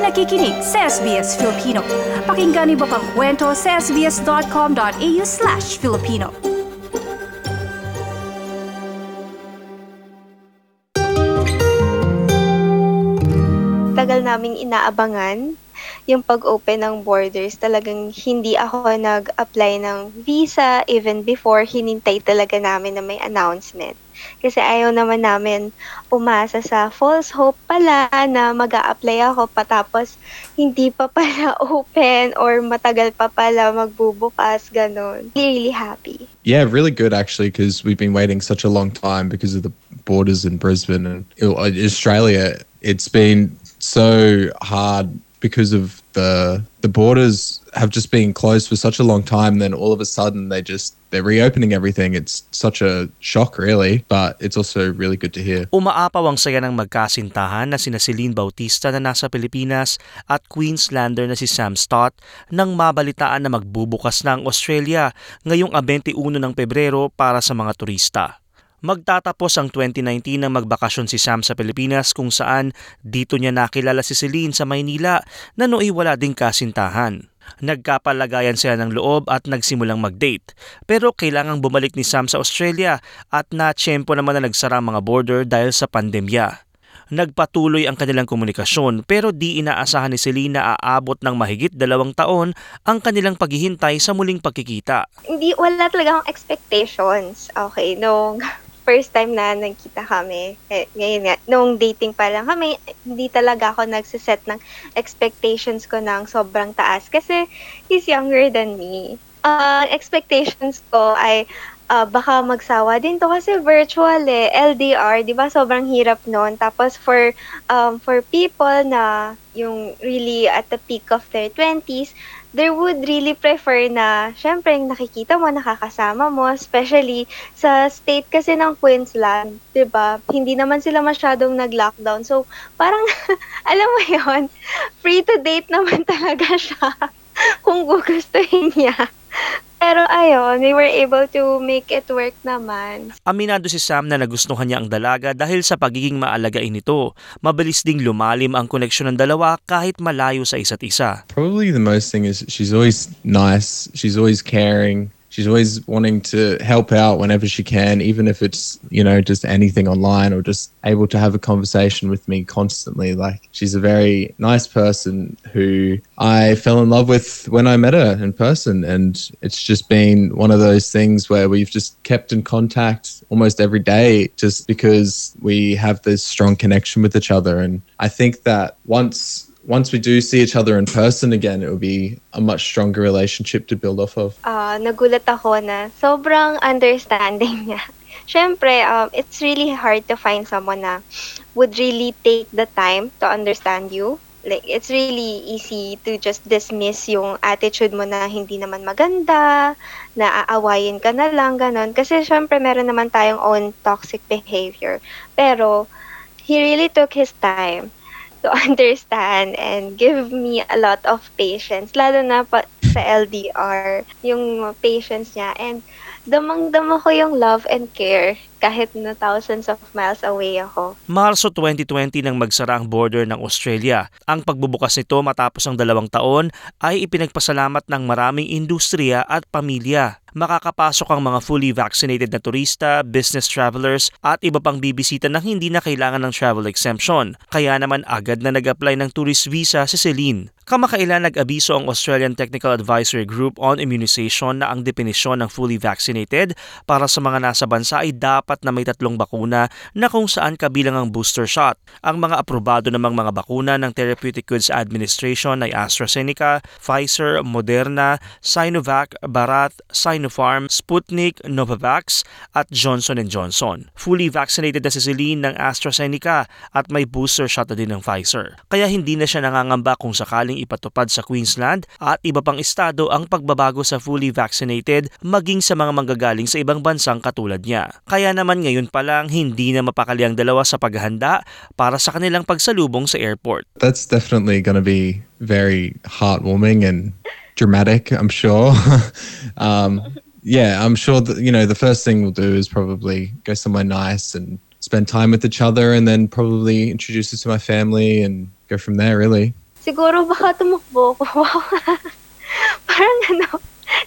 ay nakikinig sa SBS Filipino. Pakinggan niyo pa ang kwento sa sbs.com.au slash Filipino. tagal naming inaabangan yung pag-open ng borders. Talagang hindi ako nag-apply ng visa even before hinintay talaga namin na may announcement. Kasi ayaw naman namin umasa sa false hope pala na mag apply ako patapos hindi pa pala open or matagal pa pala magbubukas, ganun. Really, really happy. Yeah, really good actually, because we've been waiting such a long time because of the borders in Brisbane and Australia. It's been so hard because of the the borders have just been closed for such a long time then all of a sudden they just they're reopening everything it's such a shock really but it's also really good to hear Umaapaw ang saya ng magkasintahan na sina Celine Bautista na nasa Pilipinas at Queenslander na si Sam Stott nang mabalitaan na magbubukas na ang Australia ngayong 21 ng Pebrero para sa mga turista. Magtatapos ang 2019 nang magbakasyon si Sam sa Pilipinas kung saan dito niya nakilala si Celine sa Maynila na nooy wala ding kasintahan. Nagkapalagayan sila ng loob at nagsimulang mag-date. Pero kailangang bumalik ni Sam sa Australia at na-tsempo naman na nagsara mga border dahil sa pandemya. Nagpatuloy ang kanilang komunikasyon pero di inaasahan ni Celine na aabot ng mahigit dalawang taon ang kanilang paghihintay sa muling pagkikita. Hindi, wala talaga akong expectations. Okay, nung first time na nagkita kami, eh, ngayon nga, nung dating pa lang kami, hindi talaga ako nagsiset ng expectations ko ng sobrang taas kasi he's younger than me. Uh, expectations ko ay uh, baka magsawa din to kasi virtual eh, LDR, 'di ba? Sobrang hirap noon. Tapos for um for people na yung really at the peak of their 20s, they would really prefer na, syempre, yung nakikita mo, nakakasama mo, especially sa state kasi ng Queensland, ba Hindi naman sila masyadong nag-lockdown. So, parang, alam mo yon free to date naman talaga siya kung gugustuhin niya. Pero ayun, we were able to make it work naman. Aminado si Sam na nagustuhan niya ang dalaga dahil sa pagiging maalagain nito. Mabilis ding lumalim ang koneksyon ng dalawa kahit malayo sa isa't isa. Probably the most thing is she's always nice, she's always caring, she's always wanting to help out whenever she can, even if it's, you know, just anything online or just able to have a conversation with me constantly. Like, she's a very nice person who I fell in love with when I met her in person. And it's just been one of those things where we've just kept in contact almost every day just because we have this strong connection with each other. And I think that once once we do see each other in person again, it will be a much stronger relationship to build off of. Uh, nagulat ako na sobrang understanding niya. Siyempre, um, it's really hard to find someone na would really take the time to understand you. Like, it's really easy to just dismiss yung attitude mo na hindi naman maganda, na aawayin ka na lang, ganon. Kasi syempre, meron naman tayong own toxic behavior. Pero, he really took his time to understand and give me a lot of patience. Lalo na pa sa LDR, yung patience niya. And damang-dama ko yung love and care kahit na thousands of miles away ako. Marso 2020 nang magsara ang border ng Australia. Ang pagbubukas nito matapos ang dalawang taon ay ipinagpasalamat ng maraming industriya at pamilya makakapasok ang mga fully vaccinated na turista, business travelers at iba pang bibisita na hindi na kailangan ng travel exemption. Kaya naman agad na nag-apply ng tourist visa si Celine. Kamakailan nag-abiso ang Australian Technical Advisory Group on Immunization na ang definisyon ng fully vaccinated para sa mga nasa bansa ay dapat na may tatlong bakuna na kung saan kabilang ang booster shot. Ang mga aprobado namang mga bakuna ng Therapeutic Goods Administration ay AstraZeneca, Pfizer, Moderna, Sinovac, Bharat, Sinopharm, Sputnik, Novavax at Johnson Johnson. Fully vaccinated na si Celine ng AstraZeneca at may booster shot na din ng Pfizer. Kaya hindi na siya nangangamba kung sakaling ipatupad sa Queensland at iba pang estado ang pagbabago sa fully vaccinated maging sa mga manggagaling sa ibang bansang katulad niya. Kaya naman ngayon pa lang hindi na mapakali ang dalawa sa paghahanda para sa kanilang pagsalubong sa airport. That's definitely going to be very heartwarming and dramatic, I'm sure. um, yeah, I'm sure that, you know, the first thing we'll do is probably go somewhere nice and spend time with each other and then probably introduce it to my family and go from there, really. siguro baka tumakbo ko. Parang ano,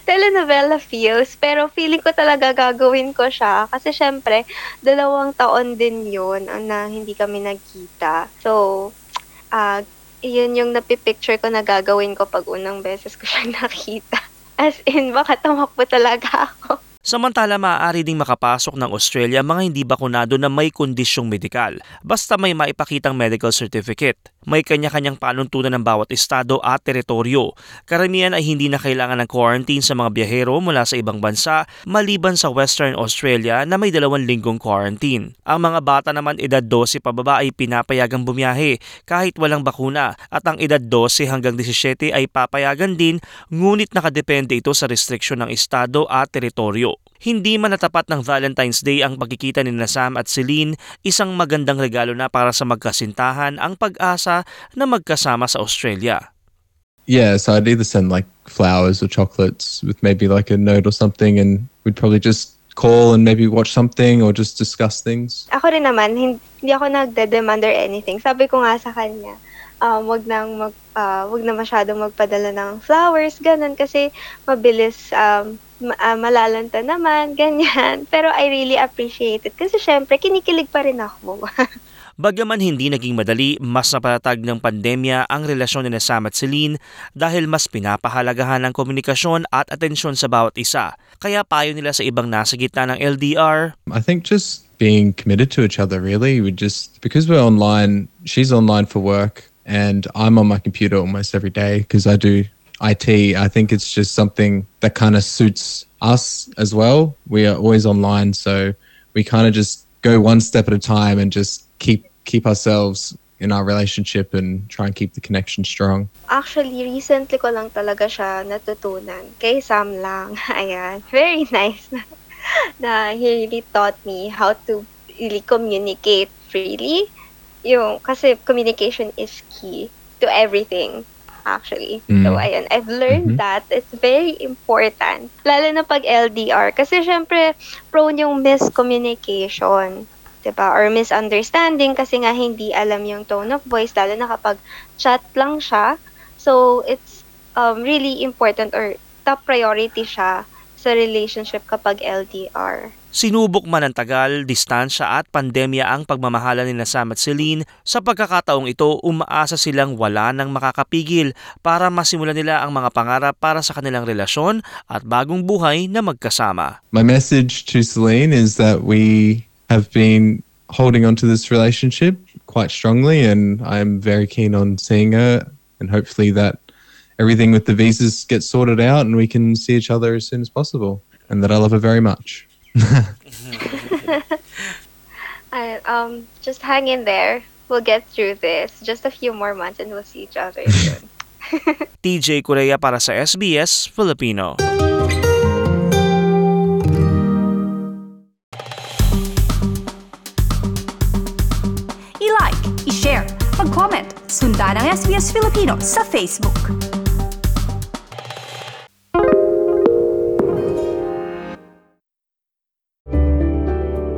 telenovela feels. Pero feeling ko talaga gagawin ko siya. Kasi syempre, dalawang taon din yun na hindi kami nagkita. So, ah yun yung napipicture ko na gagawin ko pag unang beses ko siyang nakita. As in, baka tumakbo talaga ako. Samantala maaari ding makapasok ng Australia mga hindi bakunado na may kondisyong medikal basta may maipakitang medical certificate. May kanya-kanyang panuntunan ng bawat estado at teritoryo. Karamihan ay hindi na kailangan ng quarantine sa mga biyahero mula sa ibang bansa maliban sa Western Australia na may dalawang linggong quarantine. Ang mga bata naman edad 12 pababa ay pinapayagang bumiyahe kahit walang bakuna at ang edad 12 hanggang 17 ay papayagan din ngunit nakadepende ito sa restriksyon ng estado at teritoryo. Hindi man natapat ng Valentine's Day ang pagkikita ni Sam at Celine, isang magandang regalo na para sa magkasintahan ang pag-asa na magkasama sa Australia. Yeah, so I'd either send like flowers or chocolates with maybe like a note or something, and we'd probably just call and maybe watch something or just discuss things. Ako rin naman, hindi ako nagde-demand or anything. Sabi ko nga sa kanya, um, wag nang mag, uh, wag na masyadong magpadala ng flowers, ganun, kasi mabilis um, uh, malalanta naman, ganyan. Pero I really appreciate it kasi syempre kinikilig pa rin ako. Bagaman hindi naging madali, mas napatatag ng pandemya ang relasyon ni Sam at Celine dahil mas pinapahalagahan ng komunikasyon at atensyon sa bawat isa. Kaya payo nila sa ibang nasa gitna ng LDR. I think just being committed to each other really. We just because we're online, she's online for work and I'm on my computer almost every day because I do IT, I think it's just something that kind of suits us as well. We are always online, so we kind of just go one step at a time and just keep keep ourselves in our relationship and try and keep the connection strong. Actually, recently ko lang talaga siya natutunan. Kay Sam lang. Ayan. Very nice na, he really taught me how to really communicate freely. Yung, kasi communication is key to everything actually. Mm. So, ayun, I've learned mm-hmm. that it's very important. Lalo na pag LDR. Kasi, syempre, prone yung miscommunication. Diba? Or misunderstanding kasi nga hindi alam yung tone of voice, lalo na kapag chat lang siya. So, it's um, really important or top priority siya sa relationship kapag LDR. Sinubok man ng tagal, distansya at pandemya ang pagmamahala ni Sam at Celine, sa pagkakataong ito umaasa silang wala nang makakapigil para masimulan nila ang mga pangarap para sa kanilang relasyon at bagong buhay na magkasama. My message to Celine is that we have been holding on to this relationship quite strongly and I'm very keen on seeing her and hopefully that everything with the visas gets sorted out and we can see each other as soon as possible and that I love her very much. I, um, just hang in there. We'll get through this. Just a few more months and we'll see each other soon. TJ Korea para sa SBS Filipino. I-like, i-share, mag-comment, sundan ang SBS Filipino sa Facebook.